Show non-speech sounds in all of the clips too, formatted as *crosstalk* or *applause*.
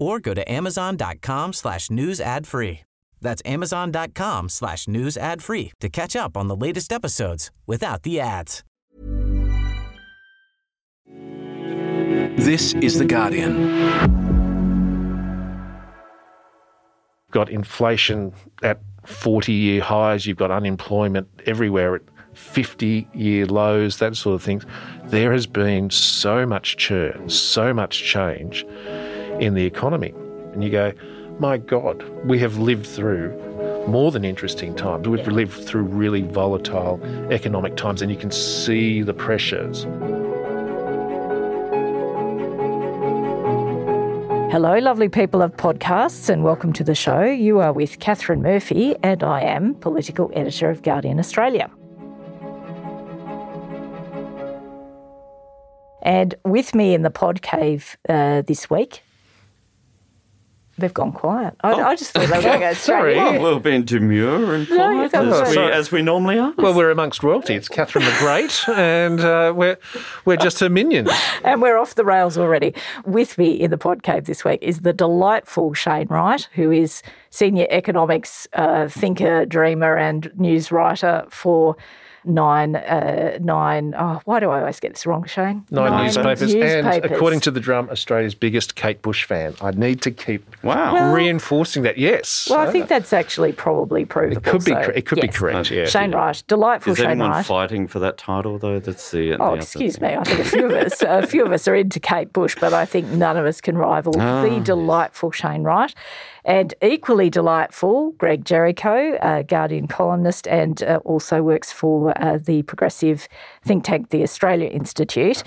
or go to amazon.com slash news ad free. That's amazon.com slash news ad free to catch up on the latest episodes without the ads. This is The Guardian. got inflation at 40 year highs, you've got unemployment everywhere at 50 year lows, that sort of thing. There has been so much churn, so much change in the economy. And you go, my God, we have lived through more than interesting times. We've lived through really volatile economic times, and you can see the pressures. Hello, lovely people of podcasts, and welcome to the show. You are with Katharine Murphy, and I am political editor of Guardian Australia. And with me in the pod cave uh, this week, they've gone quiet. I, I just thought they were going to go *laughs* straight Sorry. Well, we're being demure and quiet you're as, we, as we normally are. Well, we're amongst royalty. It's Catherine the Great, and uh, we're, we're just her minions. And we're off the rails already. With me in the pod cave this week is the delightful Shane Wright, who is senior economics uh, thinker, dreamer, and news writer for Nine. Uh, nine. Oh, why do I always get this wrong, Shane? Nine, newspapers, and according to the drum, Australia's biggest Kate Bush fan. I need to keep Wow. Well- reinforcing that. Yes, Well, I think that's actually probably provable. it could be. so, It could yes. be correct. Yeah. Shane Wright, delightful Is Shane anyone Wright. fighting for that title, though? That's the. Oh, the excuse other me. I think a few of us, a few of us are into Kate Bush, but I think none of us can rival *laughs* Ah, the delightful Shane Wright, and equally delightful Greg Jericho, a Guardian columnist, and uh, also works for uh, the progressive think tank, the Australia Institute.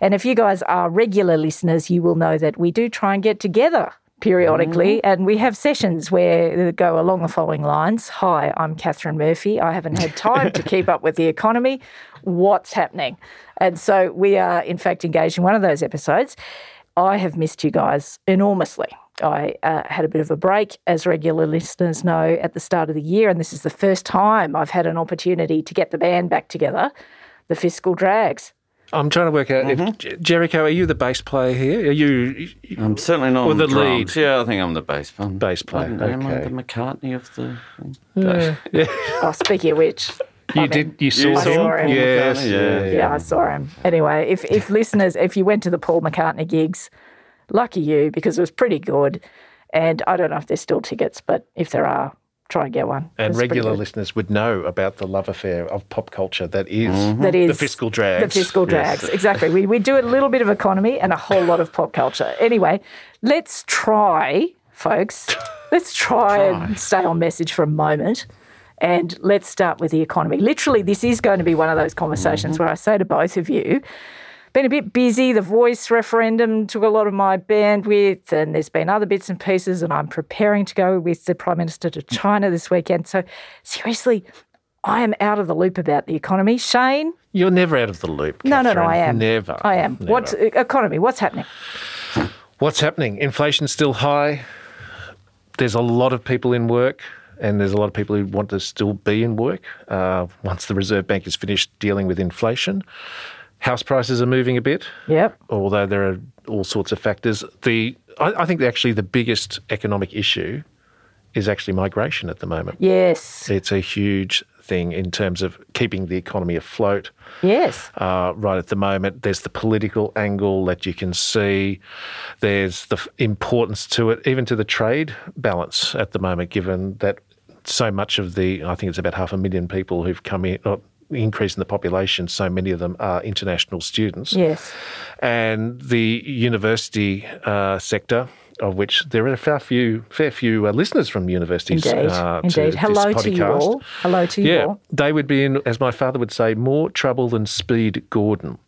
And if you guys are regular listeners, you will know that we do try and get together periodically, and we have sessions where they go along the following lines. Hi, I'm Katharine Murphy. I haven't had time to keep up with the economy. What's happening? And so we are, in fact, engaged in one of those episodes. I have missed you guys enormously. I uh, had a bit of a break, as regular listeners know, at the start of the year, and this is the first time I've had an opportunity to get the band back together, the Fiscal Drags. I'm trying to work out if Jericho, are you the bass player here? Are you I'm certainly not Or on the drums. lead. Yeah, I think I'm the bass. I'm, Bass player, Am I am I the McCartney of the thing? *laughs* Oh, speaking of which, you I did mean, you saw saw him? him. Yes, McCartney, yeah. yeah, yeah, I saw him. Anyway, if if listeners, if you went to the Paul McCartney gigs, lucky you because it was pretty good. And I don't know if there's still tickets, but if there are, try and get one. And regular listeners would know about the love affair of pop culture that is mm-hmm. That is the fiscal drags. The fiscal drags, exactly. We, we do a little bit of economy and a whole lot of pop culture. Anyway, let's try, folks, *laughs* let's try, and stay on message for a moment. And let's start with the economy. Literally, this is going to be one of those conversations mm-hmm. where I say to both of you, been a bit busy. The voice referendum took a lot of my bandwidth, and there's been other bits and pieces, and I'm preparing to go with the Prime Minister to China this weekend. So, seriously, I am out of the loop about the economy. Shane? You're never out of the loop. No, no, no, I am. Never. I am. Never. What's economy? What's happening? What's happening? Inflation's still high. There's a lot of people in work, and there's a lot of people who want to still be in work uh, once the Reserve Bank is finished dealing with inflation. House prices are moving a bit, Yep. although there are all sorts of factors. The I, I think actually the biggest economic issue is actually migration at the moment. Yes. It's a huge thing in terms of keeping the economy afloat. Yes. Uh, right at the moment, there's the political angle that you can see. There's the f- importance to it, even to the trade balance at the moment, given that so much of the, I think it's about half a million people who've come in, or increase in the population, so many of them are international students. Yes. And the university uh, sector, of which there are a fair few, fair few uh, listeners from universities. Indeed. uh, to Indeed. this Hello to you all. Hello to you Yeah, all. they would be in, as my father would say, more trouble than Speed Gordon.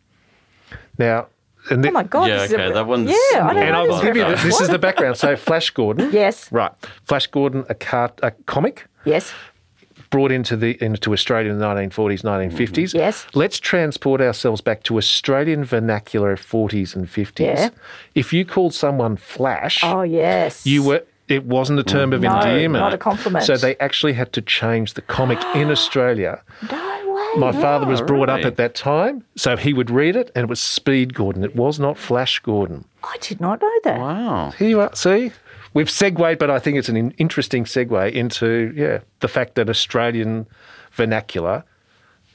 Now, and Oh my God. Yeah, this is a- okay, that one's- Yeah, I don't and know I'll this give you the, this is the background. So Flash Gordon, *laughs* Yes. right? Flash Gordon, a cart, a comic Yes. Brought into the into Australia in the 1940s, 1950s. Mm-hmm. Yes. Let's transport ourselves back to Australian vernacular 40s and 50s. Yeah. If you called someone Flash, Oh, yes. you were. It wasn't a term of No, endearment. not a compliment. So they actually had to change the comic in *gasps* Australia. No way. My father was brought up at that time, so he would read it, and it was Speed Gordon. It was not Flash Gordon. I did not know that. Wow. Here you are. See, we've segued, but I think it's an interesting segue into yeah the fact that Australian vernacular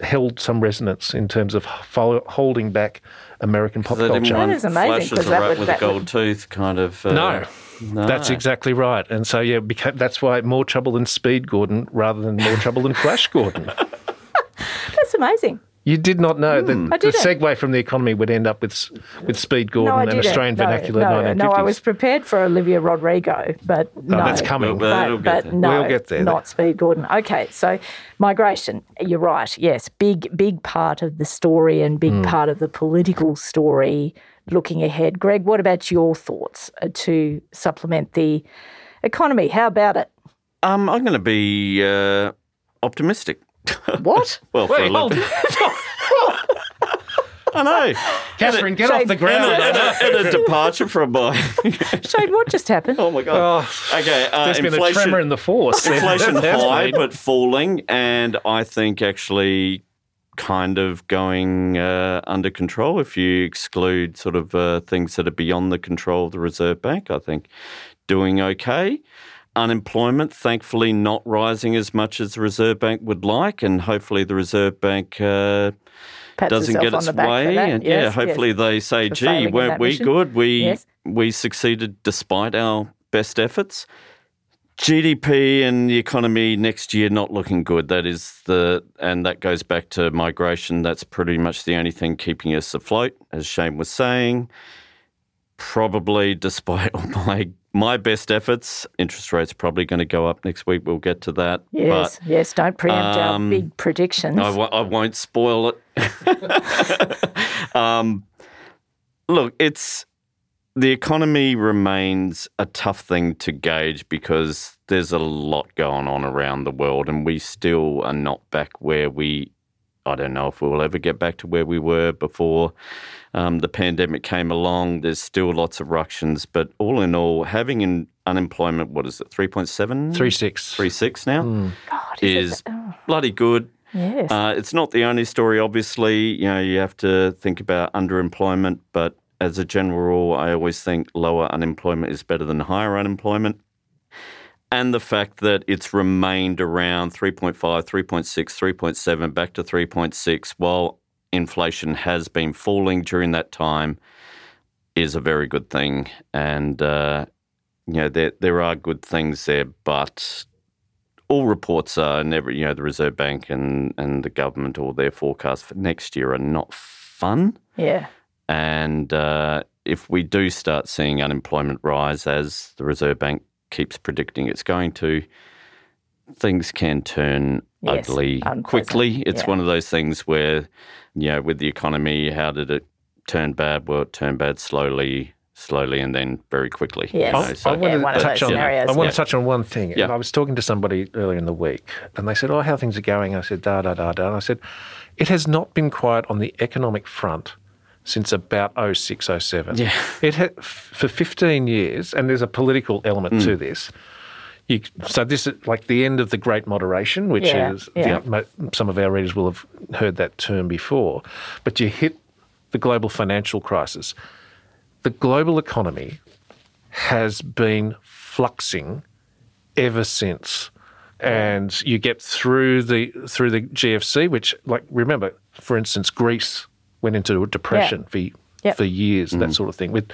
held some resonance in terms of fo- holding back American pop They didn't culture. That is amazing, Flash 'cause as a that rat would- with a that gold would- tooth kind of. Uh, No. no. That's exactly right, and so yeah, beca- that's why more trouble than Speed Gordon rather than more trouble than Flash Gordon. *laughs* That's amazing. You did not know that the segue from the economy would end up with with Speed Gordon no, I and. Australian no, vernacular no, 1950s. no, I was prepared for Olivia Rodrigo, but no. that's coming. Well, But, it'll get but there. no, We'll get there. not Speed Gordon. Okay, so migration. You're right. Yes, big, big part of the story and big Hmm. part of the political story looking ahead. Greg, what about your thoughts uh, to supplement the economy? How about it? Um, I'm going to be uh, optimistic. *laughs* What? Well, for a little hold *laughs* I know. Katharine, get Shane, off the And ground. a, and a *laughs* departure from my. Shane, what just happened? oh my god. okay. Uh, There's been a inflation, tremor in the force. inflation high but falling, and I think actually kind of going uh, under control if you exclude sort of uh, things that are beyond the control of the Reserve Bank. I think doing okay. Unemployment, thankfully, not rising as much as the Reserve Bank would like, and hopefully the Reserve Bank uh, doesn't get its the back for way. And Yes, yeah, yes. hopefully they say, For "Gee, weren't we mission." good? We Yes. we succeeded despite our best efforts." GDP and the economy next year not looking good. That is the and that goes back to migration. That's pretty much the only thing keeping us afloat, as Shane was saying. Probably, *laughs* despite all my my best efforts, interest rates are probably going to go up next week. We'll get to that. Yes, yes. Don't preempt our um, big predictions. I w- I won't spoil it. *laughs* um, look, it's the economy remains a tough thing to gauge because there's a lot going on around the world, and we still are not back where we. I don't know if we'll ever get back to where we were before um, the pandemic came along. There's still lots of ructions, but all in all, having an unemployment, what is it, 3.7? Three six. 3.6 now, God, is it- oh, bloody good. yes. Uh, it's not the only story, obviously. You know, you have to think about underemployment, but as a general rule, I always think lower unemployment is better than higher unemployment. And the fact that it's remained around 3.5, 3.6, 3.7, back to 3.6, while inflation has been falling during that time, is a very good thing. And, uh, you know, there, there are good things there, but all reports are never, you know, the Reserve Bank and, and the government or their forecasts for next year are not fun. yeah. And uh, if we do start seeing unemployment rise as the Reserve Bank keeps predicting it's going to, things can turn Yes, ugly unpleasant. quickly. It's Yeah. one of those things where, you know, with the economy, how did it turn bad? Well, it turned bad slowly, slowly, and then very quickly. you Yes. know, I- so- I want one to touch on. I want yeah. to touch on one thing. Yeah. And I was talking to somebody earlier in the week, and they said, "Oh, how things are going?" I said, "Da da da da." And I said, "It has not been quiet on the economic front since about 06, 07. Yeah. It had for 15 years, and there's a political element Mm. to this. You, so this is like the end of the Great Moderation, which Yeah, is yeah. the- some of our readers will have heard that term before. But you hit the global financial crisis. The global economy has been fluxing ever since. And you get through the through the GFC, which like remember, for instance, Greece went into a depression for Yep. for years, that mm. sort of thing. With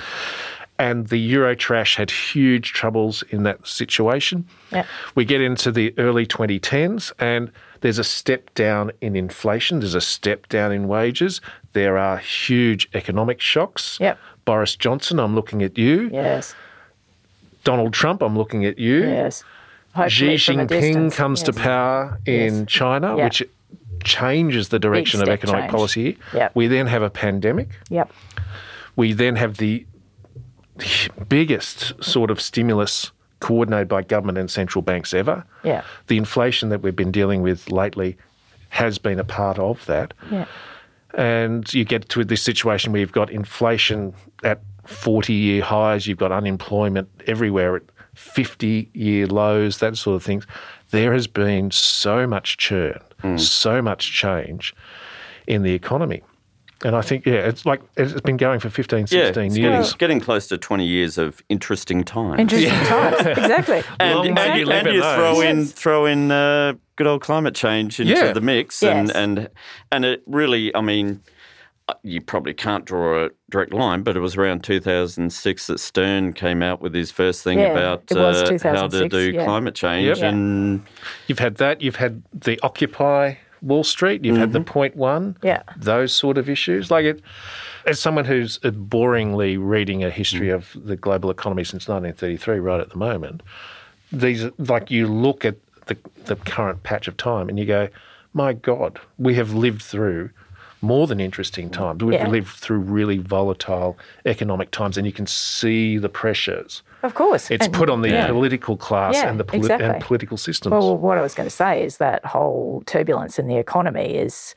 And the euro trash had huge troubles in that situation. Yeah. We get into the early 2010s and there's a step down in inflation, there's a step down in wages, there are huge economic shocks. Yep. Boris Johnson, I'm looking at you. Yes. Donald Trump, I'm looking at you. Yes. Xi Hopefully from a Jinping distance. comes to power in Yes. China, Yeah. which changes the direction of economic change. policy. Yep. We then have a pandemic. Yep. We then have the biggest sort of stimulus coordinated by government and central banks ever. Yeah. The inflation that we've been dealing with lately has been a part of that. Yeah. And you get to this situation where you've got inflation at 40 year highs, you've got unemployment everywhere at 50 year lows, that sort of things. There has been so much churn, so much change in the economy. And I think, yeah, it's like it's been going for 15, Yeah, 16 it's getting, years. getting close to 20 years of interesting times. Interesting times. Exactly. *laughs* and, Long and, you and live in you throw in throw in uh, good old climate change into Yeah. the mix, Yes. and and and it really, I mean, you probably can't draw a direct line, but it was around 2006 that Stern came out with his first thing Yeah, about uh, how to do yeah. climate change, Yep. and You've had that. You've had the Occupy Wall Street. You've had the Point One. Yeah. Those sort of issues. Like it, as someone who's uh, boringly reading a history of the global economy since 1933, right at the moment, these like you look at the the current patch of time and you go, my God, we have lived through. More than interesting times. We've Yeah. lived through really volatile economic times, and you can see the pressures Of course. it's And- put on the yeah. political class Yeah, and the poli- exactly. and political systems. Well, what I was going to say is that whole turbulence in the economy is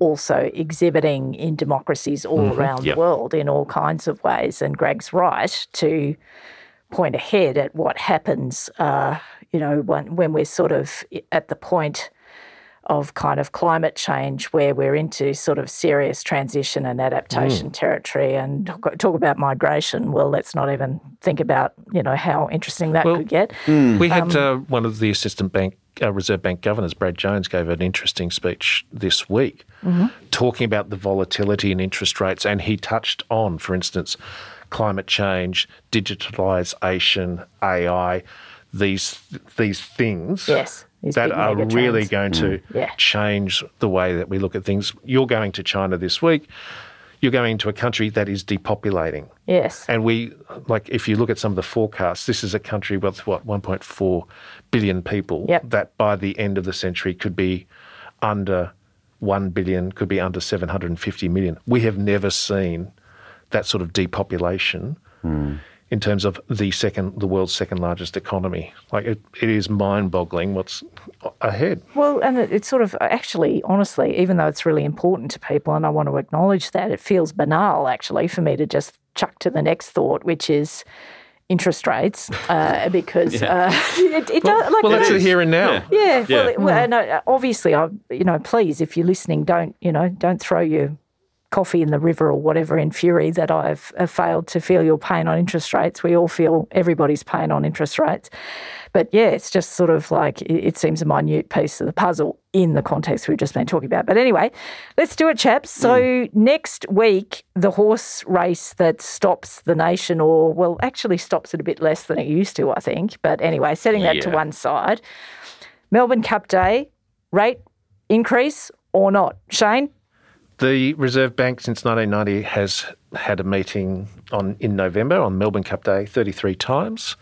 also exhibiting in democracies all Mm-hmm. around Yep. the world in all kinds of ways. And Greg's right to point ahead at what happens, uh, you know, when, when we're sort of at the point of kind of climate change where we're into sort of serious transition and Mm. adaptation territory and talk- talk about migration well let's not even think about you know how interesting that Well, could get We had Um, uh, one of the assistant bank uh, Reserve Bank governors, Brad Jones, gave an interesting speech this week, Mm-hmm. talking about the volatility in interest rates, and he touched on, for instance, climate change, digitalisation, AI, these these things. Yes, these that are really trends. going to mm. Yeah. change the way that we look at things. You're going to China this week. You're going to a country that is depopulating. yes And we, like, if you look at some of the forecasts, this is a country with what, 1.4 billion people Yep. that by the end of the century could be under 1 billion, could be under 750 million. We have never seen that sort of depopulation mm. In terms of the second, the world's second largest economy. Like, it, it is mind boggling what's ahead. Well, and it, it's sort of actually, honestly, even though it's really important to people, and I want to acknowledge that, it feels banal actually for me to just chuck to the next thought, which is interest rates, uh, *laughs* because uh, *laughs* it, it does. Like, Well, that's the here and now. Yeah. Yeah, well, Yeah. it- well and, uh, obviously, I, you know, please, if you're listening, don't, you know, don't throw your coffee in the river or whatever in fury that I've uh, failed to feel your pain on interest rates. We all feel everybody's pain on interest rates. But yeah, it's just sort of like it, it seems a minute piece of the puzzle in the context we've just been talking about. But anyway, let's do it, chaps. So next week, the horse race that stops the nation, or well, actually stops it a bit less than it used to, I think. But anyway, setting that to one side. Melbourne Cup Day, rate increase or not? Shane? The Reserve Bank since 1990 has had a meeting on in November on Melbourne Cup Day 33 times.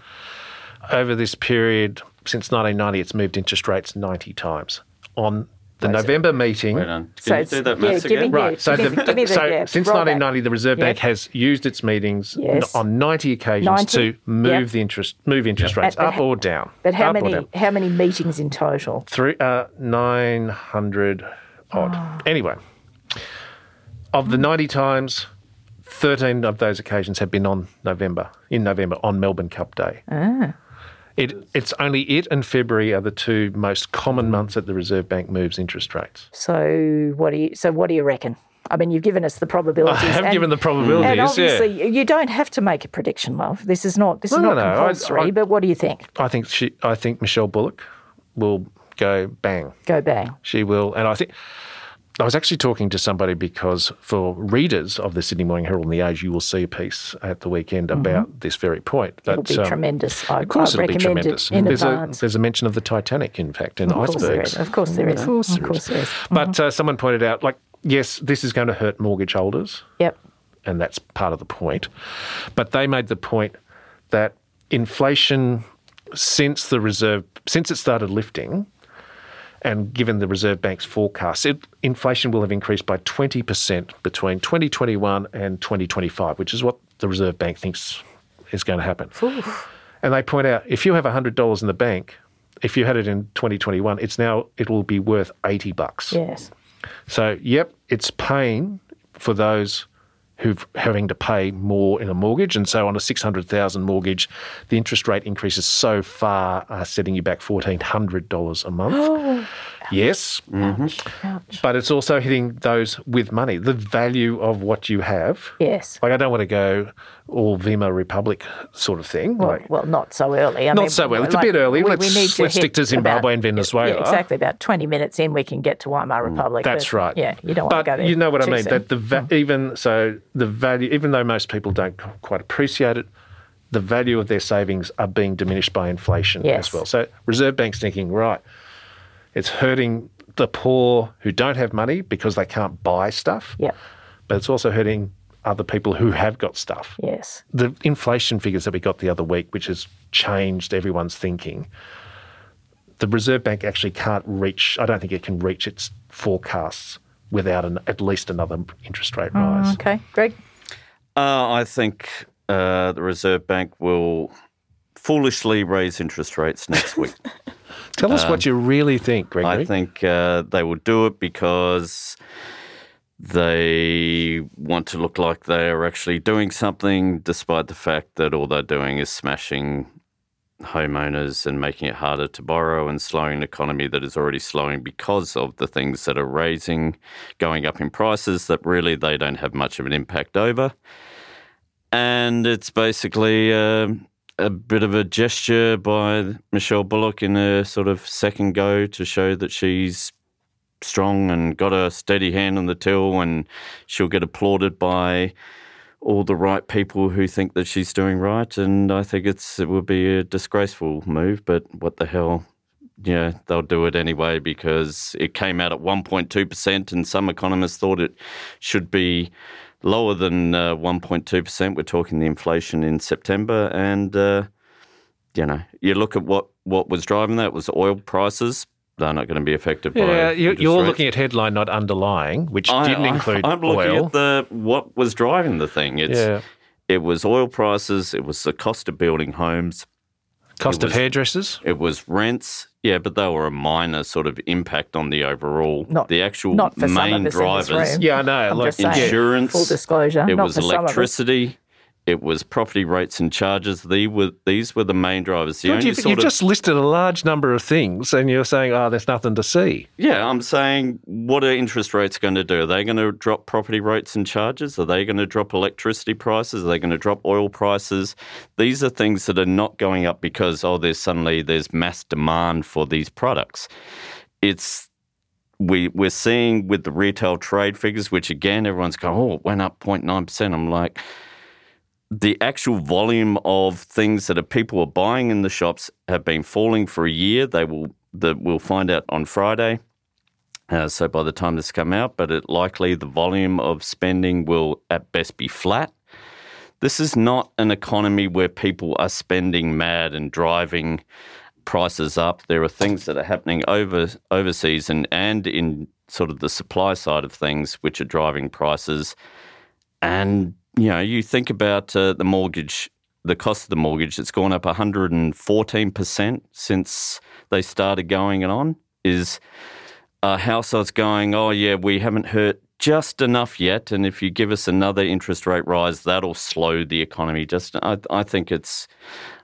Over this period since 1990, it's moved interest rates 90 times. On the November meeting, Well So do that yeah, give me- right? So, the, give me the- so yeah, since roll back. 1990, the Reserve Bank Yep. has used its meetings Yes. on 90 occasions 90? to move Yep. the interest move interest rates But- but up ha- or down. But how many how many meetings in total? Three, uh, 900 odd. Ah. Anyway, of the 90 times, 13 of those occasions have been on November, in November, on Melbourne Cup Day. Ah. It, it's only it and February are the two most common months that the Reserve Bank moves interest rates. So what do you so what do you reckon? I mean, you've given us the probabilities. I have and- given the probabilities, And yeah. obviously, you don't have to make a prediction, love. This is not this is No, not no, no. I- compulsory. I- but what do you think? I think she, I think Michelle Bullock will go bang. Go bang. She will, and I think I was actually talking to somebody because for readers of the Sydney Morning Herald and the Age, you will see a piece at the weekend about this very point. Mm-hmm. It'll be um, tremendous. I, Of course, I it'll be tremendous. it in there's a there's a mention of the Titanic, in fact, and of course icebergs. is. Of course there is. Of course, Of there course is. there is. But uh, someone pointed out, like, yes, this is going to hurt mortgage holders, Yep. and that's part of the point. But they made the point that inflation, since the reserve, since it started lifting, and given the Reserve Bank's forecast, it, inflation will have increased by 20% between 2021 and 2025, which is what the Reserve Bank thinks is going to happen. And they point out if you have $100 in the bank, if you had it in 2021, it's now it will be worth 80 bucks. Yes. So, yep, it's pain for those who've having to pay more in a mortgage. And so on a 600,000 mortgage, the interest rate increases so far are setting you back $1,400 a month. *gasps* Oh. Yes. Mm-hmm. Ouch. But it's also hitting those with money, the value of what you have. Yes. Like, I don't want to go all Weimar Republic sort of thing. Well, like, well, not so early. I Not mean, so early. It's a bit early. We, Let's- we need to let's hit stick to Zimbabwe about- and Venezuela. Yeah, exactly. About 20 minutes in, we can get to Weimar mm, Republic. That's but, right. Yeah, you don't but want to go there. you know what I mean. soon. That the va- mm. even so, the value, even though most people don't quite appreciate it, the value of their savings are being diminished by inflation Yes. as well. So Reserve Bank's thinking, right, it's hurting the poor who don't have money because they can't buy stuff. Yep. But it's also hurting other people who have got stuff. Yes. The inflation figures that we got the other week, which has changed everyone's thinking, the Reserve Bank actually can't reach, I don't think it can reach its forecasts without an, at least another interest rate rise. Okay. Greg? Uh, I think uh, the Reserve Bank will foolishly raise interest rates next week. *laughs* Tell us what you really think, Gregory. I think uh, they will do it because they want to look like they are actually doing something, despite the fact that all they're doing is smashing homeowners and making it harder to borrow and slowing an economy that is already slowing because of the things that are raising, going up in prices that really they don't have much of an impact over. And it's basically uh, a bit of a gesture by Michelle Bullock in a sort of second go to show that she's strong and got a steady hand on the till, and she'll get applauded by all the right people who think that she's doing right. And I think it's it would be a disgraceful move, but what the hell? Yeah, they'll do it anyway because it came out at 1.2%, and some economists thought it should be lower than uh, 1.2%. We're talking the inflation in September. And, uh, you know, you look at what, what was driving that was oil prices. They're not going to be affected by yeah, you, interest you're rates. looking at headline, not underlying, which I- didn't I- include I'm looking oil. at the what was driving the thing. It's Yeah. it was oil prices, it was the cost of building homes, Cost it of was- hairdressers. it was rents. Yeah, but they were a minor sort of impact on the overall. Not- the actual not for some main of us in this drivers. room. Yeah, I know. I'm like, just saying. Insurance, Full disclosure. It not was for some of us. electricity. It was property rates and charges. These were these were the main drivers. The you've, you've of, just listed a large number of things, and you're saying, "Oh, there's nothing to see." Yeah, I'm saying, what are interest rates going to do? Are they going to drop property rates and charges? Are they going to drop electricity prices? Are they going to drop oil prices? These are things that are not going up because oh, there's suddenly there's mass demand for these products. It's we we're seeing with the retail trade figures, which again everyone's going, oh, it went up 0.9 percent. I'm like. The actual volume of things that people are buying in the shops have been falling for a year. They will that we'll find out on Friday. Uh, so by the time this come out, but it likely the volume of spending will at best be flat. This is not an economy where people are spending mad and driving prices up. There are things that are happening over overseas and, and in sort of the supply side of things which are driving prices. And you know, you think about uh, the mortgage, the cost of the mortgage. It's gone up 114 percent since they started going it on. Is uh, households going, oh yeah, we haven't hurt just enough yet, and if you give us another interest rate rise, that'll slow the economy. Just, I, I think it's,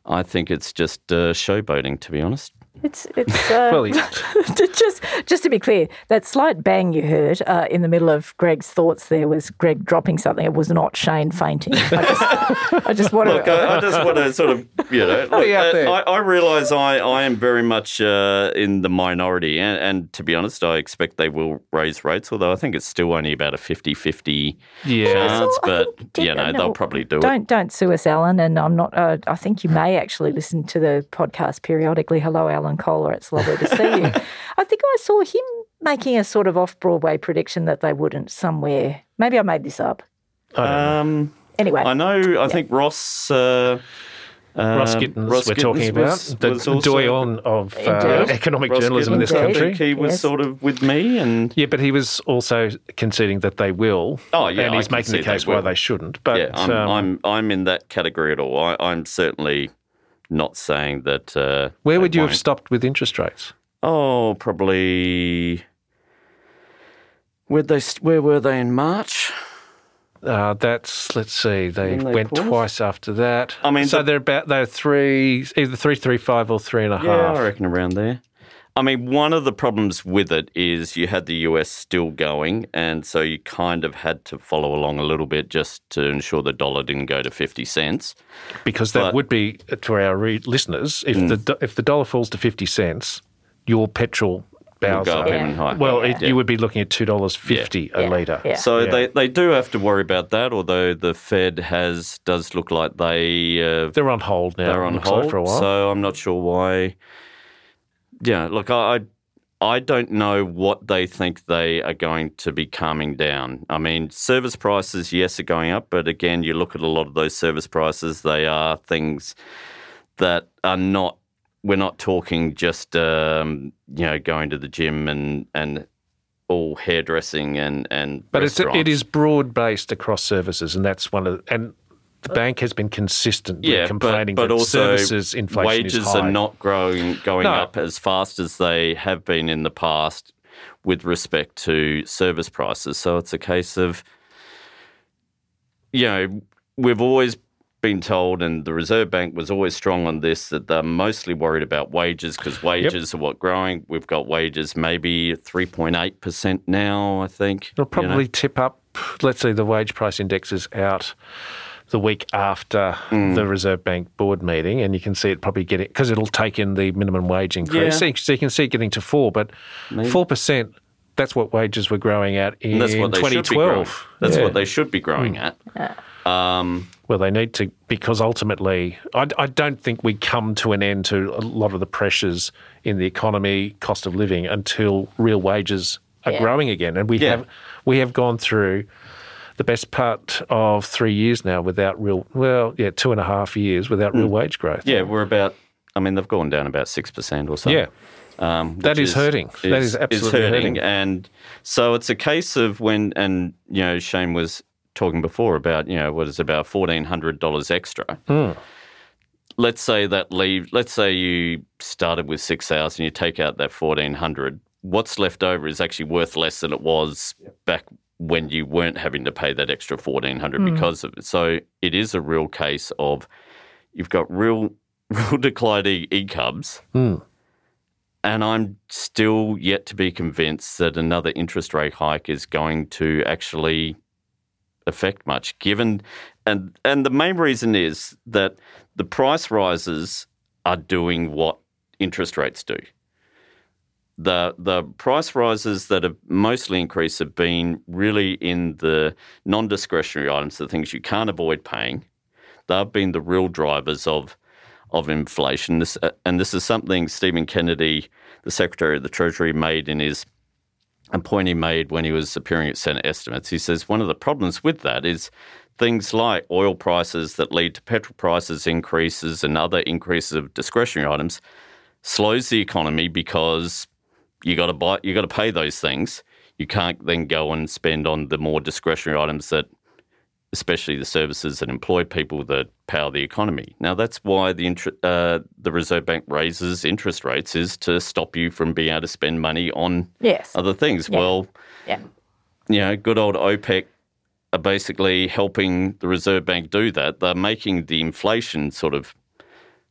I think it's just uh, showboating, to be honest. It's it's uh, *laughs* Well, he- *laughs* just just to be clear, that slight bang you heard uh, in the middle of Greg's thoughts there was Greg dropping something. It was not Shane fainting. I just, *laughs* I just want Look, to. I, I just want to sort of, you know, look, you out uh, there? I, I realise I, I am very much uh, in the minority. And, and to be honest, I expect they will raise rates, although I think it's still only about a 50 50 Yeah. chance. I But, think- you know, no, they'll probably do don't it. don't sue us, Alan. And I'm not. Uh, I think you may actually listen to the podcast periodically. Hello, Alan Kohler. It's lovely to see you. *laughs* I think I saw him making a sort of off Broadway prediction that they wouldn't somewhere. Maybe I made this up. Um, Anyway, I know, I think Ross. Uh, Ross um, Gittins, Ross we're talking Gittins about was- the was doyen of uh, economic Ross journalism in this Gittins, I Indeed. country. think he was Yes. sort of with me, and Yeah, but he was also conceding that they will. Oh, yeah, and he's can making the see they case why they shouldn't. But yeah, I'm, um, I'm I'm in that category at all. I, I'm certainly not saying that. Uh, where would you have won't. stopped with interest rates? Oh, probably. Where they where were they in March? Uh, that's let's see. They they went twice after that. I mean, so the- they're about they're three, either three three five or three and a half. Yeah, I reckon around there. I mean, one of the problems with it is you had the US still going, and so you kind of had to follow along a little bit just to ensure the dollar didn't go to fifty cents. because that But- Mm. would be uh, to our re- listeners if the if the dollar falls to fifty cents, your petrol bows go up up. even higher. Well, it, Yeah. you would be looking at two dollars fifty a Yeah. litre. Yeah. So Yeah. they, they do have to worry about that, although the Fed has does look like they uh, They're on hold now. they're on looks like, hold for a while. So I'm not sure why. Yeah, look, I, I don't know what they think they are going to be calming down. I mean, service prices, yes, are going up, but again, you look at a lot of those service prices; they are things that are not. We're not talking just um, you know going to the gym and and all hairdressing and and But it's, it is broad based across services, and that's one of and the bank has been consistent with complaining but, but that also services inflation wages are not growing going No. up as fast as they have been in the past with respect to service prices. So it's a case of you know we've always been told, and the Reserve Bank was always strong on this, that they're mostly worried about wages because wages are what growing. We've got wages maybe three point eight percent now. I think It'll you know. probably tip up. Let's see, the wage price index is out the week after Mm. the Reserve Bank board meeting, and you can see it probably getting because it'll take in the minimum wage increase. Yeah. So, you, so you can see it getting to four, but four percent. That's what wages were growing at in that's what they should be growing. 2012. That's Yeah. what they should be growing at. Um, Well, they need to because ultimately, I, I don't think we come to an end to a lot of the pressures in the economy, cost of living, until real wages are Yeah. growing again. And we Yeah. have we have gone through the best part of three years now without real, well, yeah, two and a half years without real wage growth. Mm. yeah, we're about. I mean, they've gone down about six percent or so. Yeah. um, That which is hurting. That is absolutely hurting. And so it's a case of when, and you know, Shane was talking before about you know what is about fourteen hundred dollars extra. Hmm. Let's say that leave. Let's say you started with six thousand, you take out that fourteen hundred. What's left over is actually worth less than it was back when you weren't having to pay that extra fourteen hundred because of it. So it is a real case of you've got real, *laughs* real declining incomes. Hmm. And I'm still yet to be convinced that another interest rate hike is going to actually affect much given and and the main reason is that the price rises are doing what interest rates do. The the price rises that have mostly increased have been really in the non-discretionary items, the things you can't avoid paying. They've been the real drivers of of inflation. This, uh, and this is something Steven Kennedy, the Secretary of the Treasury, made in his a point he made when he was appearing at Senate estimates. He says one of the problems with that is things like oil prices that lead to petrol prices increases and other increases of discretionary items slows the economy because you got to buy, you got to pay those things. You can't then go and spend on the more discretionary items that especially the services that employ people that power the economy. Now, that's why the inter- uh, the Reserve Bank raises interest rates is to stop you from being able to spend money on Yes. other things. Well, Yeah. you know, good old OPEC are basically helping the Reserve Bank do that. They're making the inflation sort of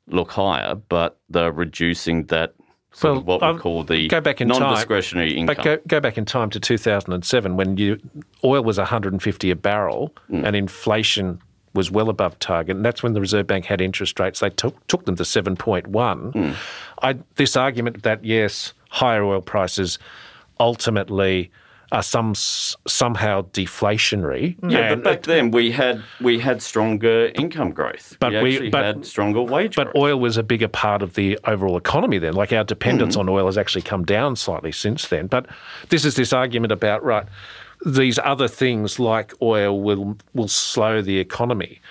look higher, but they're reducing that sort of what we I'll call the go back in time. non-discretionary income. But go, go back in time to 2007 when you, oil was 150 a barrel Mm. and inflation was well above target. And that's when the Reserve Bank had interest rates. They took, took them to 7.1. Mm. I, this argument that, yes, higher oil prices ultimately are some, somehow deflationary. yeah, but back then we had we had stronger income growth. But we we- but- had stronger wage But growth. oil was a bigger part of the overall economy then. Like our dependence Mm. on oil has actually come down slightly since then. But this is this argument about right, these other things like oil will will slow the economy.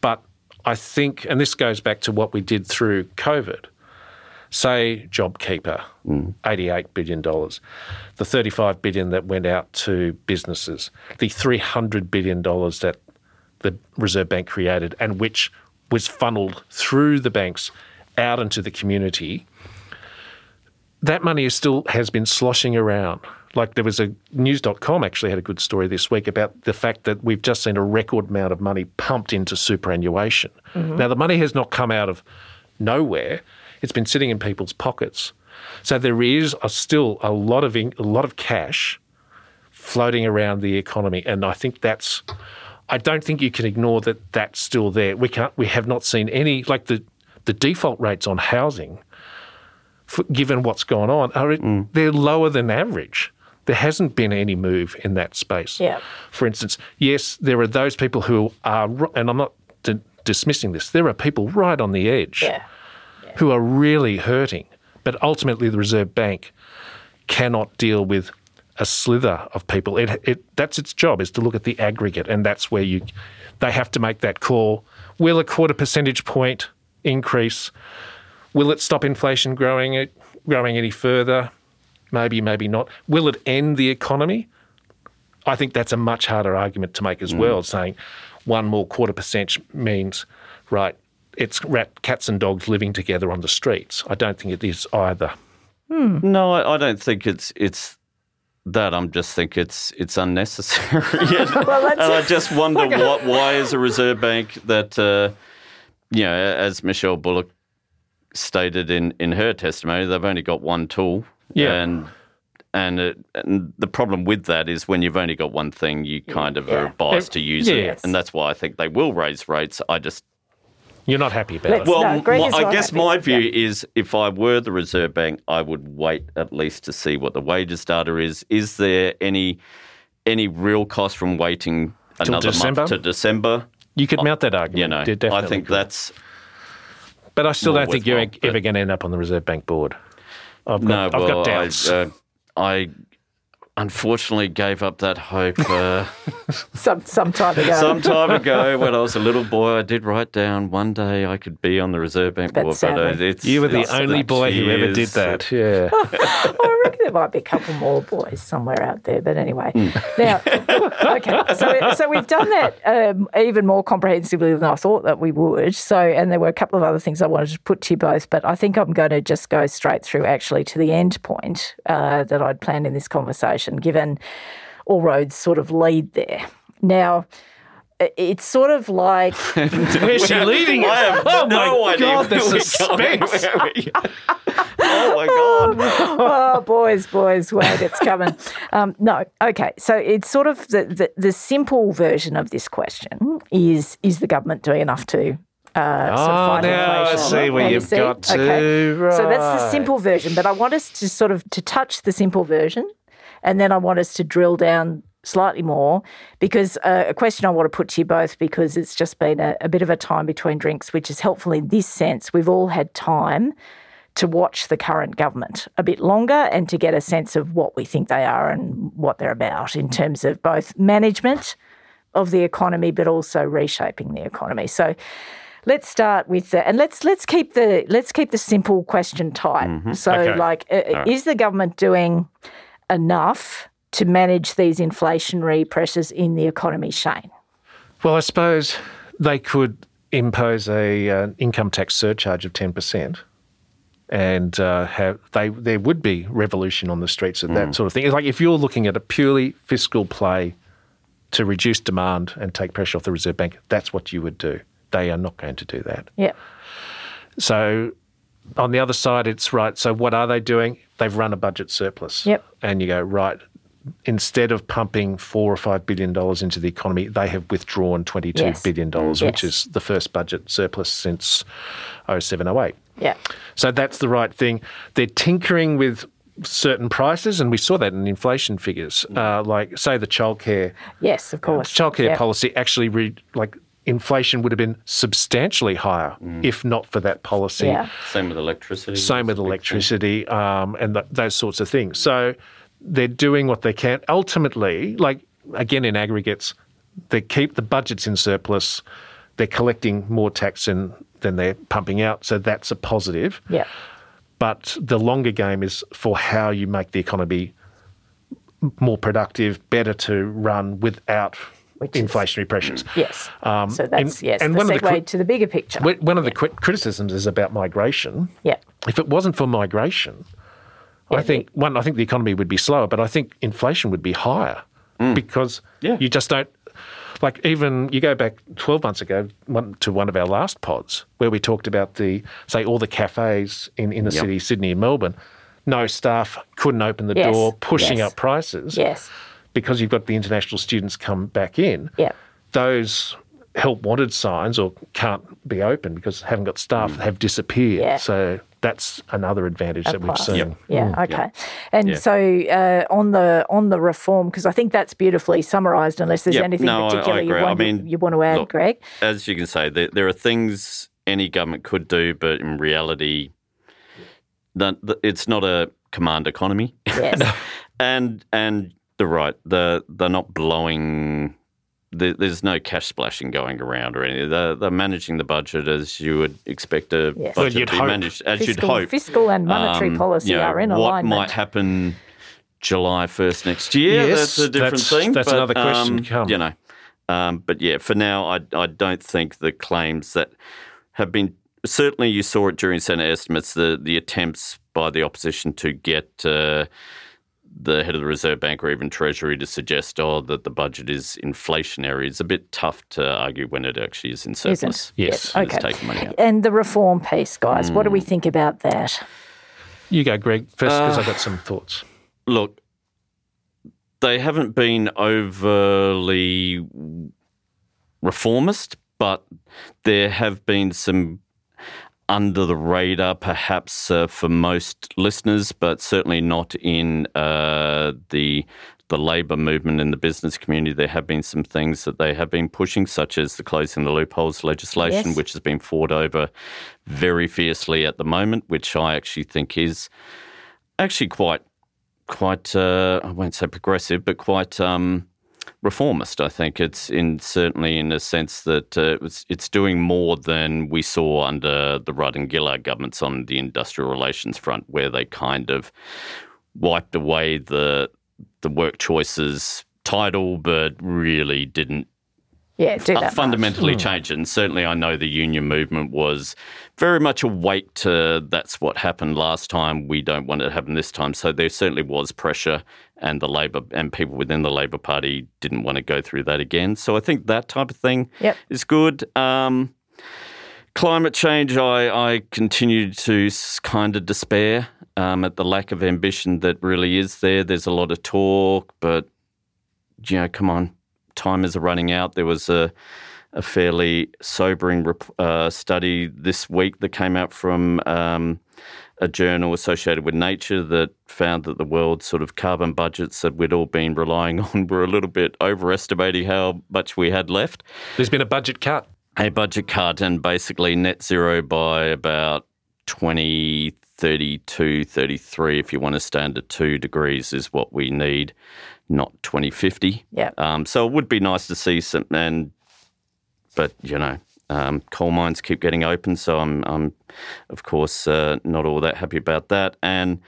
But I think, and this goes back to what we did through COVID. Say JobKeeper, eighty-eight billion dollars, the thirty-five billion that went out to businesses, the three hundred billion dollars that the Reserve Bank created and which was funneled through the banks out into the community, that money is still has been sloshing around. Like there was a news.com actually had a good story this week about the fact that we've just seen a record amount of money pumped into superannuation. Mm-hmm. Now the money has not come out of nowhere. It's been sitting in people's pockets. So there is a, still a lot of in, a lot of cash floating around the economy, and I think that's. I don't think you can ignore that that's still there. We can't. We have not seen any like the the default rates on housing, for, given what's gone on, are mm. they're lower than average. There hasn't been any move in that space. Yeah. For instance, yes, there are those people who are, and I'm not d- dismissing this. There are people right on the edge Yeah. Who are really hurting. But ultimately, the Reserve Bank cannot deal with a slither of people. It, it, that's its job is to look at the aggregate, and that's where you they have to make that call. Will a quarter percentage point increase? Will it stop inflation growing growing any further? Maybe, maybe not. Will it end the economy? I think that's a much harder argument to make as mm. well, saying one more quarter percent means, right, it's rat, cats and dogs living together on the streets. I don't think it is either. No, I, I don't think it's it's that. I'm just think it's it's unnecessary. *laughs* *laughs* and, and I just wonder *laughs* what why is a reserve bank that uh, you know, as Michelle Bullock stated in in her testimony, they've only got one tool. Yeah. and. And, it, and the problem with that is when you've only got one thing, you kind of are biased to use Yes. it, and that's why I think they will raise rates. I just You're not happy about Let's- it. well, No, my- I guess happy. my view Yeah. is if I were the Reserve Bank, I would wait at least to see what the wages data is. Is there any any real cost from waiting another December? month to December? You could mount that argument. You know, You I think could. that's But I still don't think you're but- ever going to end up on the Reserve Bank board. I've no. got, I've well, got doubts. I, uh, I unfortunately gave up that hope uh, *laughs* Some some time ago. some time ago *laughs* when I was a little boy. I did write down one day I could be on the Reserve Bank But board, but uh, it's you were the only boy who ever did that. *laughs* Yeah. I reckon there might be a couple more boys somewhere out there, but anyway. Now, okay, so so we've done that um, even more comprehensively than I thought that we would. So, and there were a couple of other things I wanted to put to you both, but I think I'm going to just go straight through actually to the end point uh, that I'd planned in this conversation, given all roads sort of lead there. Now. It's sort of like *laughs* Where's she leading? I have oh no my idea God, the where we're going. suspense. *laughs* Where are we- oh my god! oh, boys, boys, wait, it's coming. *laughs* Um, no, okay. So it's sort of the, the, the simple version of this question is is the government doing enough to uh, sort of Oh, fight now I see where Now you you've see? got to. Okay. So that's the simple version, but I want us to sort of to touch the simple version, and then I want us to drill down slightly more because uh, a question I want to put to you both because it's just been a, a bit of a time between drinks, which is helpful in this sense. We've all had time to watch the current government a bit longer and to get a sense of what we think they are and what they're about in terms of both management of the economy but also reshaping the economy. So let's start with the, and let's let's keep the let's keep the simple question tight. So Okay. like uh, is the government doing enough to manage these inflationary pressures in the economy, Shane? Well, I suppose they could impose a uh, income tax surcharge of ten percent, and uh, have they there would be revolution on the streets and that sort of thing. It's like if you're looking at a purely fiscal play to reduce demand and take pressure off the Reserve Bank, that's what you would do. They are not going to do that. Yeah. So on the other side, it's right. So what are they doing? They've run a budget surplus. Yep. And you go right. Instead of pumping four or five billion dollars into the economy, they have withdrawn twenty-two Yes. billion dollars, mm, which is the first budget surplus since 07, 08. Yeah. So that's the right thing. They're tinkering with certain prices, and we saw that in inflation figures. Mm. Uh, like, say, the childcare Yes, of course. Uh, childcare Yeah. policy actually re- like inflation would have been substantially higher if not for that policy. Yeah. Same with electricity. Same with It's a big thing. electricity um, and th- those sorts of things. So they're doing what they can. Ultimately, like again in aggregates, they keep the budgets in surplus. They're collecting more tax than than they're pumping out, so that's a positive. Yeah. But the longer game is for how you make the economy more productive, better to run without Which is- inflationary pressures. Yes. Um, so that's and- yes and the one of segue the to the bigger picture. One one of the cri- criticisms is about migration. yeah. If it wasn't for migration, I think one, I think the economy would be slower, but I think inflation would be higher because Yeah. you just don't. Like even you go back twelve months ago one, to one of our last pods where we talked about the say all the cafes in inner Yep. city Sydney and Melbourne, no staff couldn't open the Yes. door, pushing Yes. up prices Yes. Because you've got the international students come back in Yeah. those help wanted signs or can't be open because haven't got staff have disappeared. Yeah. So that's another advantage that we've plus. seen. Yeah. Okay. And Yeah. so uh, on the on the reform, because I think that's beautifully summarised. Unless there's Yep. anything No, I- I particular you agree. I want, mean, you want to add, look, Greg. As you can say, there, there are things any government could do, but in reality, that the, it's not a command economy. Yes. *laughs* and and they're right. They're, they're not blowing. There, there's no cash splashing going around or anything. They're, they're managing the budget as you would expect a Yes. Budget you'd to be hope. managed, as fiscal, you'd hope. fiscal and monetary Um, policy you know, are in what alignment. might happen July 1st next year, Yes, that's a different that's- thing. that's but, another question um, come. You know, um, but yeah, for now, I, I don't think the claims that have been certainly you saw it during Senate estimates the the attempts by the opposition to get. Uh, the head of the Reserve Bank or even Treasury to suggest, oh, that the budget is inflationary is a bit tough to argue when it actually is in surplus. Isn't? Yes. And Okay. It's taking money out. And the reform piece, guys. What do Hmm. we think about that? You go, Greg, first because Uh, I've got some thoughts. Look, they haven't been overly reformist, but there have been some under the radar, perhaps uh, for most listeners, but certainly not in uh, the the labour movement in the business community. There have been some things that they have been pushing, such as the closing the loopholes legislation, Yes. which has been fought over very fiercely at the moment, which I actually think is actually quite quite uh, I won't say progressive, but quite um, reformist. I think it's in certainly in a sense that uh, it was, it's doing more than we saw under the Rudd and Gillard governments on the industrial relations front, where they kind of wiped away the the work choices title, but really didn't Yeah, do uh, that. fundamentally change it. And certainly, I know the union movement was very much awake to that's what happened last time. We don't want it to happen this time. So there certainly was pressure, and the Labor and people within the Labor Party didn't want to go through that again. So I think that type of thing Yep. is good. Um, climate change, I, I continue to kind of despair um, at the lack of ambition that really is there. There's a lot of talk, but you know, come on, time is running out. There was a a fairly sobering uh, study this week that came out from um, a journal associated with Nature that found that the world's sort of carbon budgets that we'd all been relying *laughs* on were a little bit overestimating how much we had left. There's been a budget cut. A budget cut and basically net zero by about 2032, 33, if you want to stay under two degrees, is what we need, not 2050. Yeah. Um, so it would be nice to see some, and but you know, um, coal mines keep getting open, so I'm, I'm of course, uh, not all that happy about that. And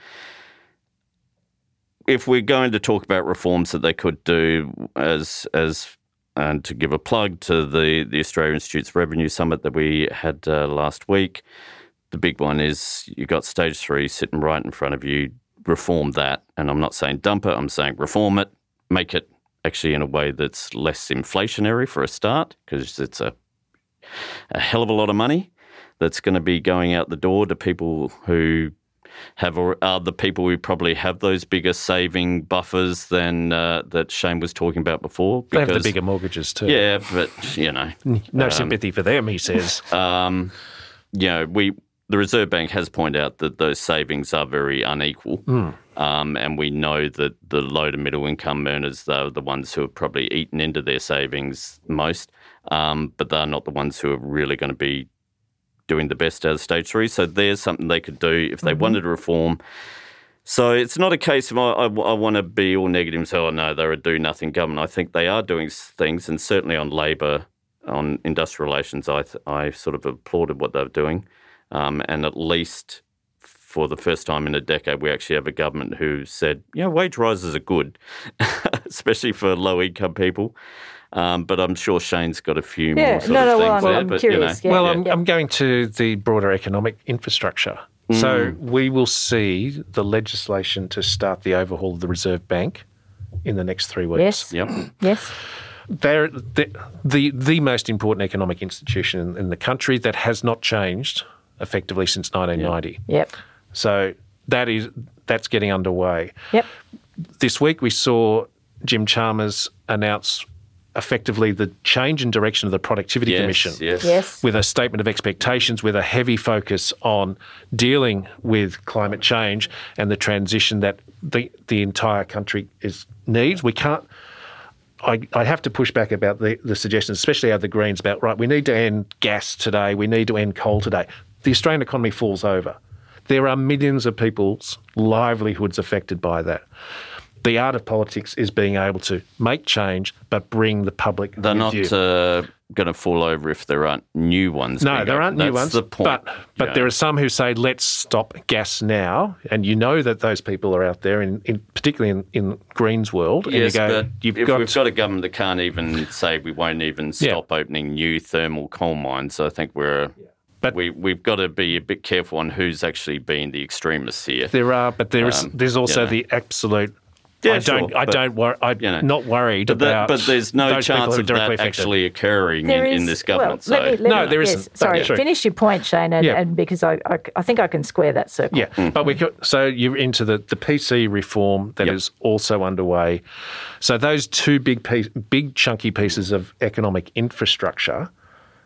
if we're going to talk about reforms that they could do, as as and to give a plug to the the Australia Institute's Revenue Summit that we had uh, last week, the big one is you got stage three sitting right in front of you. Reform that, and I'm not saying dump it. I'm saying reform it, make it actually in a way that's less inflationary for a start, because it's a a hell of a lot of money that's going to be going out the door to people who have are the people who probably have those bigger saving buffers than uh, that Shane was talking about before. They have the bigger mortgages too. Yeah, but you know, No sympathy for them, he says. um, you know, we the Reserve Bank has pointed out that those savings are very unequal, um, and we know that the low to middle income earners are the ones who have probably eaten into their savings most, um, but they're not the ones who are really going to be doing the best out of stage three. So there's something they could do if they wanted to reform. So it's not a case of I, I, I want to be all negative and say, oh no, they're a do nothing government. I think they are doing things, and certainly on labour, on industrial relations, I, I sort of applauded what they're doing. Um, and at least for the first time in a decade, we actually have a government who said, you know, wage rises are good, *laughs* especially for low income people. Um, but I'm sure Shane's got a few Yeah, more sort no, of no, things well, I'm, there. I'm but, curious. You know, yeah. well, I'm, yeah. I'm going to the broader economic infrastructure. So Mm. we will see the legislation to start the overhaul of the Reserve Bank in the next three weeks. yes, Yep. yes, They're the, the, the most important economic institution in, in the country that has not changed effectively since 1990. yep, So that is that's getting underway. yep. This week we saw Jim Chalmers announce effectively the change in direction of the Productivity Yes, Commission yes. Yes. with a statement of expectations with a heavy focus on dealing with climate change and the transition that the, the entire country is needs. We can't I, I have to push back about the, the suggestions, especially out of the Greens, about right, we need to end gas today, we need to end coal today. The Australian economy falls over. There are millions of people's livelihoods affected by that. The art of politics is being able to make change, but bring the public. They're not uh, going to fall over if there aren't new ones. No, there aren't new That's ones. the point. But but you there are some who say let's stop gas now, and you know that those people are out there, in, in particularly in, in Green's world. and Yes, you go, but you've if got, we've got a government that can't even say we won't even stop opening new thermal coal mines, I think we're But- we we've got to be a bit careful on who's actually being the extremists here. there are, but there is Um, there's also you know. the absolute. Yeah, I don't. I don't worry. I'm you know. not worried But, that, about. but there's no those chance of that directly affected. actually occurring in, is in this government. Well, so let me, let No, me, there yes, isn't. Sorry, Yeah. Finish your point, Shane, and, Yeah. and because I, I, I think I can square that circle. Yeah, hmm. but we could, so you're into the, the PC reform that is. Yep. also underway. So those two big piece, big chunky pieces of economic infrastructure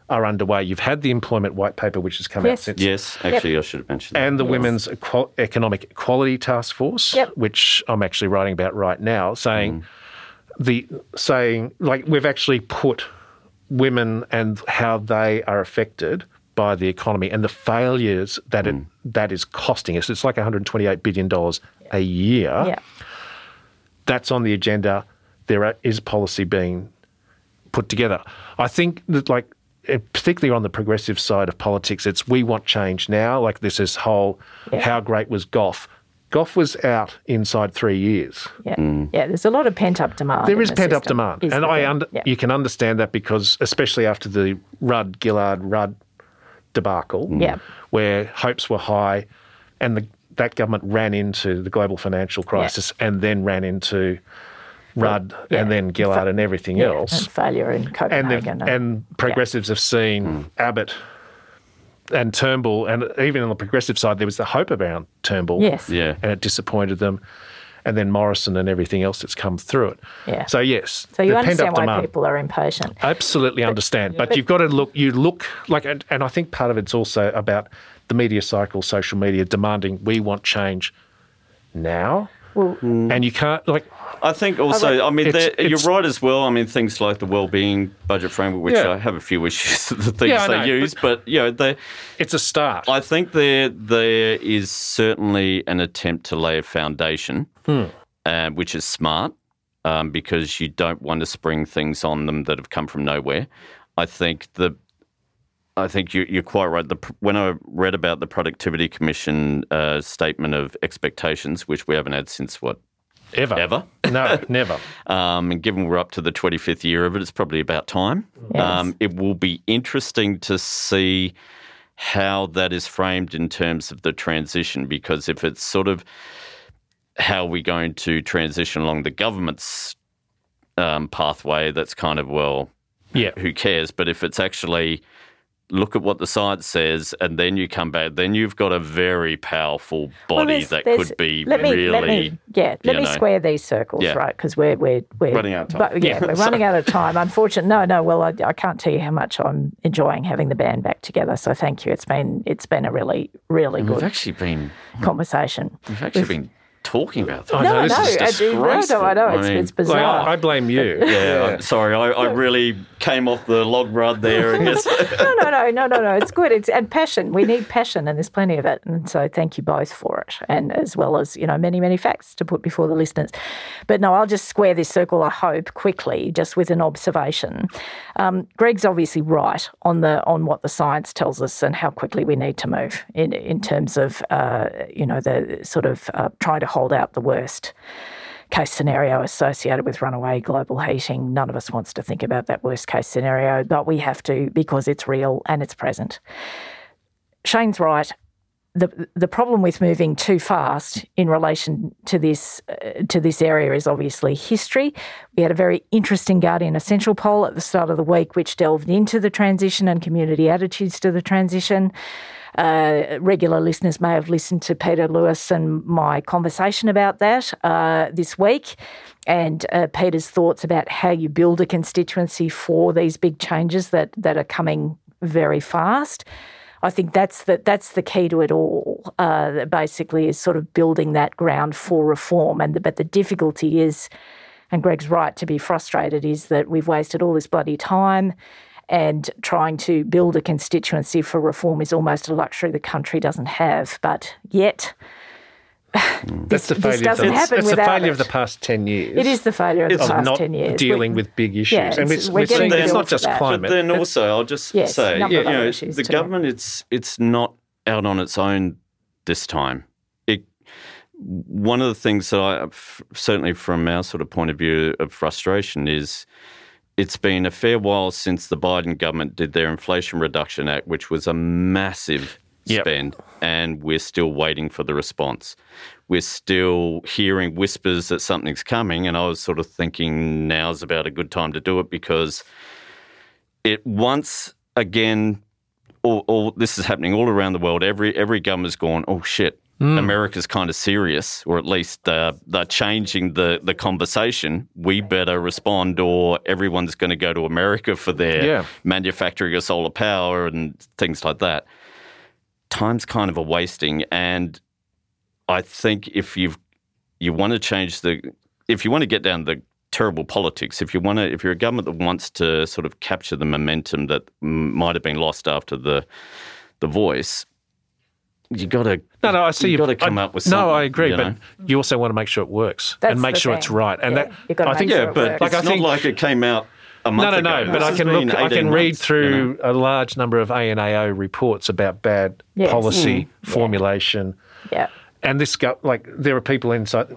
are underway. You've had the employment white paper, which has come out Yes. since yes, actually, I should have mentioned that. and the Women's Equal- Economic Equality Task Force, Yep. which I'm actually writing about right now, saying Mm. the saying like we've actually put women and how they are affected by the economy and the failures that it Mm. that is costing us. It's like 128 billion dollars a year. Yeah. That's on the agenda. There are, is policy being put together. I think that like Eh, particularly on the progressive side of politics, it's we want change now. Like this is whole Yeah. how great was Gough? Gough was out inside three years. Yeah, mm. yeah. There's a lot of pent up demand. There is the pent up demand, and I under, Yeah. you can understand that because especially after the Rudd Gillard Rudd debacle, mm. Yeah. where hopes were high, and the, that government ran into the global financial crisis and then ran into Rudd yeah. and then Gillard and everything Yeah, else and failure in and Copenhagen. the, and progressives have seen hmm. Abbott and Turnbull, and even on the progressive side, there was the hope around Turnbull. Yes. Yeah. and it disappointed them. And then Morrison and everything else that's come through it. Yeah. So yes, so you understand pent-up why demand. people are impatient. Absolutely understand, but, you've got to look. You look like, and, and I think part of it's also about the media cycle, social media demanding we want change now, Well, hmm. and you can't like. I think also, I mean, It's- there- you're right as well. I mean, things like the well-being budget framework, which Yeah. I have a few issues *laughs* with the things Yeah, they know, use, but, you know, they, It's a start. I think there there is certainly an attempt to lay a foundation, uh, which is smart um, because you don't want to spring things on them that have come from nowhere. I think the I think you, you're quite right. The, when I read about the Productivity Commission uh, statement of expectations, which we haven't had since what ever, ever, No, *laughs* never. um, and given we're up to the 25th year of it, it's probably about time. Yes. Um, it will be interesting to see how that is framed in terms of the transition, because if it's sort of how we're we going to transition along the government's um, pathway, that's kind of, well, Yeah, who cares? But if it's actually look at what the science says, and then you come back, then you've got a very powerful Well, body there's- that there's- could be let me, really. let me, yeah, let me know. square these circles, Yeah. right? Because we're we're we're Running out of time. But, yeah, we're *laughs* running out of time. Unfortunately, no, no. Well, I, I can't tell you how much I'm enjoying having the band back together. So thank you. It's been it's been a really really We've good actually been conversation. we've actually been talking about I that. know, no, I this know. is I do- no, no, I know. It's, I mean, it's Like, bizarre. I, I blame you. *laughs* Yeah, I'm sorry, I, I really came off the log rod there. I guess. *laughs* no, no, no, no, no, no. It's good. It's and passion. We need passion, and there's plenty of it. And so, thank you both for it, and as well as you know, many, many facts to put before the listeners. But no, I'll just square this circle. I hope quickly, just with an observation. Um, Greg's obviously right on the on what the science tells us and how quickly we need to move in in terms of uh, you know the sort of uh, trying to hold out the worst case scenario associated with runaway global heating. None of us wants to think about that worst case scenario, but we have to because it's real and it's present. Shane's right. The, the problem with moving too fast in relation to this uh, to this area is obviously history. We had a very interesting Guardian Essential poll at the start of the week, which delved into the transition and community attitudes to the transition. Uh, regular listeners may have listened to Peter Lewis and my conversation about that uh, this week, and uh, Peter's thoughts about how you build a constituency for these big changes that that are coming very fast. I think that's the that's the key to it all. Uh, basically, is sort of building that ground for reform. And the, but the difficulty is, and Greg's right to be frustrated, is that we've wasted all this bloody time, and trying to build a constituency for reform is almost a luxury the country doesn't have. But yet, mm. That's the this failure. of the, doesn't happen it's the without failure of the past ten years. it is the failure of of the past not ten years. dealing We- with big issues, Yeah, and it's- it's, we're it's, getting it's not just that. climate. But then also, I'll just Yes, say, number you know, the too. government it's it's not out on its own this time. It one of the things that I certainly from our sort of point of view of frustration is it's been a fair while since the Biden government did their Inflation Reduction Act, which was a massive Yep. spend, and we're still waiting for the response. We're still hearing whispers that something's coming, and I was sort of thinking now's about a good time to do it because it once again, all, all this is happening all around the world. Every every government's gone, oh shit, America's kind of serious, or at least uh, they're changing the the conversation. We better respond, or everyone's going to go to America for their Yeah. manufacturing of solar power and things like that. Time's kind of a wasting, and I think if you've you want to change the if you want to get down the terrible politics if you want to if you're a government that wants to sort of capture the momentum that m- might have been lost after the the voice you got to No, no, I see. you your- got to come I- up with something, No, I agree, you but you also want to make sure it works That's and make the sure it's right. And Yeah, that you've gotta I make think sure yeah it but works. Like, I it's think- not like it came out a month no, no, ago. no. But This I can look. I can read months, you through know? a large number of ANAO reports about bad Yes. policy mm. formulation, Yeah. and this go like there are people inside.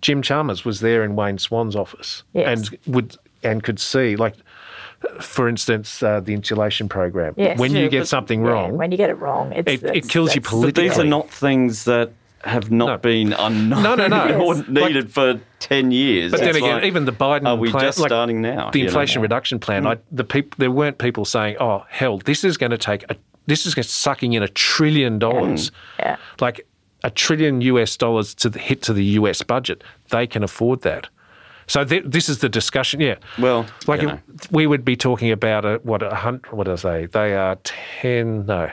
Jim Chalmers was there in Wayne Swan's office Yes. and would and could see like. For instance, uh, the insulation program. Yes. when you get but- something Yeah, wrong, when you get it wrong, it's, It- it kills you politically. but these are not things that have not No. been unknown No, no, no. *laughs* or Yes. needed for 10 years But then again, like, even the Biden are we plan, just like, starting now The you know? Inflation Reduction Plan, I, the people there weren't people saying, "Oh, hell, this is going to take a, this is sucking in a trillion dollars, Yeah. like a trillion US dollars to the, hit to the US budget. They can afford that." So th- this is the discussion. Yeah. Well, like you it- know. we would be talking about a what a hundred. What did I say? They are ten. No.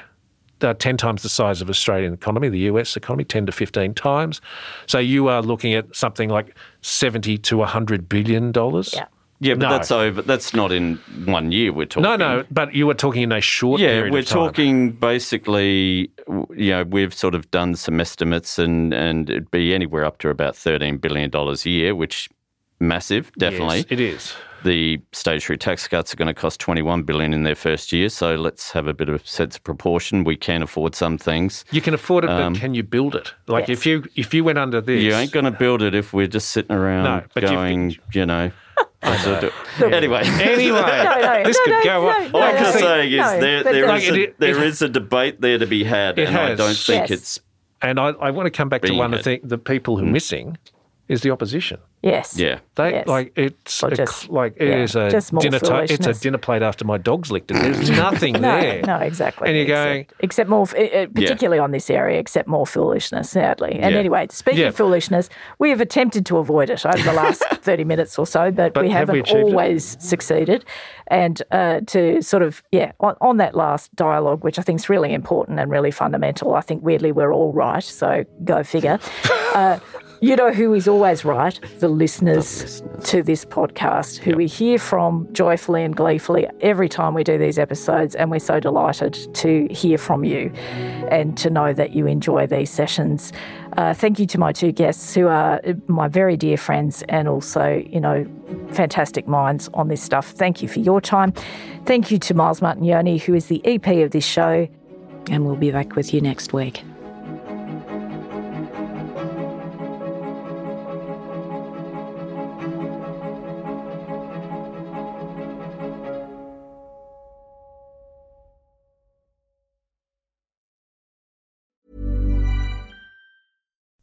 They're 10 times the size of Australian economy, the US economy, 10 to 15 times. So you are looking at something like 70 to 100 billion dollars. Yeah. yeah but No. that's over that's not in one year we're talking No, no, but you were talking in a short Yeah, period we're of time. talking basically, w- you know, we've sort of done some estimates and, and it'd be anywhere up to about $13 billion a year, which massive, definitely. Yes, it is. the stage three tax cuts are going to cost 21 billion in their first year. So let's have a bit of sense of proportion. We can afford some things. You can afford it, Um, but can you build it? Like Yes. if you if you went under this, You ain't going to build it if we're just sitting around No, but going, you know. *laughs* anyway. *laughs* Anyway, *laughs* No, no, this could no, go on. All I'm just saying is there, there, the- is, a, it- there it- is a debate there to be had, and I don't think Yes. it's And I, I want to come back to one of the, the people who are missing is the opposition. Yes. Yeah. They Yes. like it's Or a, just- cl- like it yeah, is a dinner. ta- it's a dinner plate after my dog's licked it. There's *laughs* nothing No, there. no, exactly. And you're Except- going, except more, uh, uh, particularly on this area, except more foolishness, sadly. And Yeah. anyway, speaking Yeah. of foolishness, we have attempted to avoid it over the last *laughs* 30 minutes or so, but, But we have we haven't achieved it? always succeeded. And uh, to sort of, yeah, on, on that last dialogue, which I think is really important and really fundamental, I think weirdly we're all right, so go figure. *laughs* uh, you know who is always right? The listeners, to this podcast, who we hear from joyfully and gleefully every time we do these episodes. And we're so delighted to hear from you and to know that you enjoy these sessions. Uh, thank you to my two guests, who are my very dear friends and also, you know, fantastic minds on this stuff. Thank you for your time. Thank you to Miles Martignoni, who is the EP of this show. And we'll be back with you next week.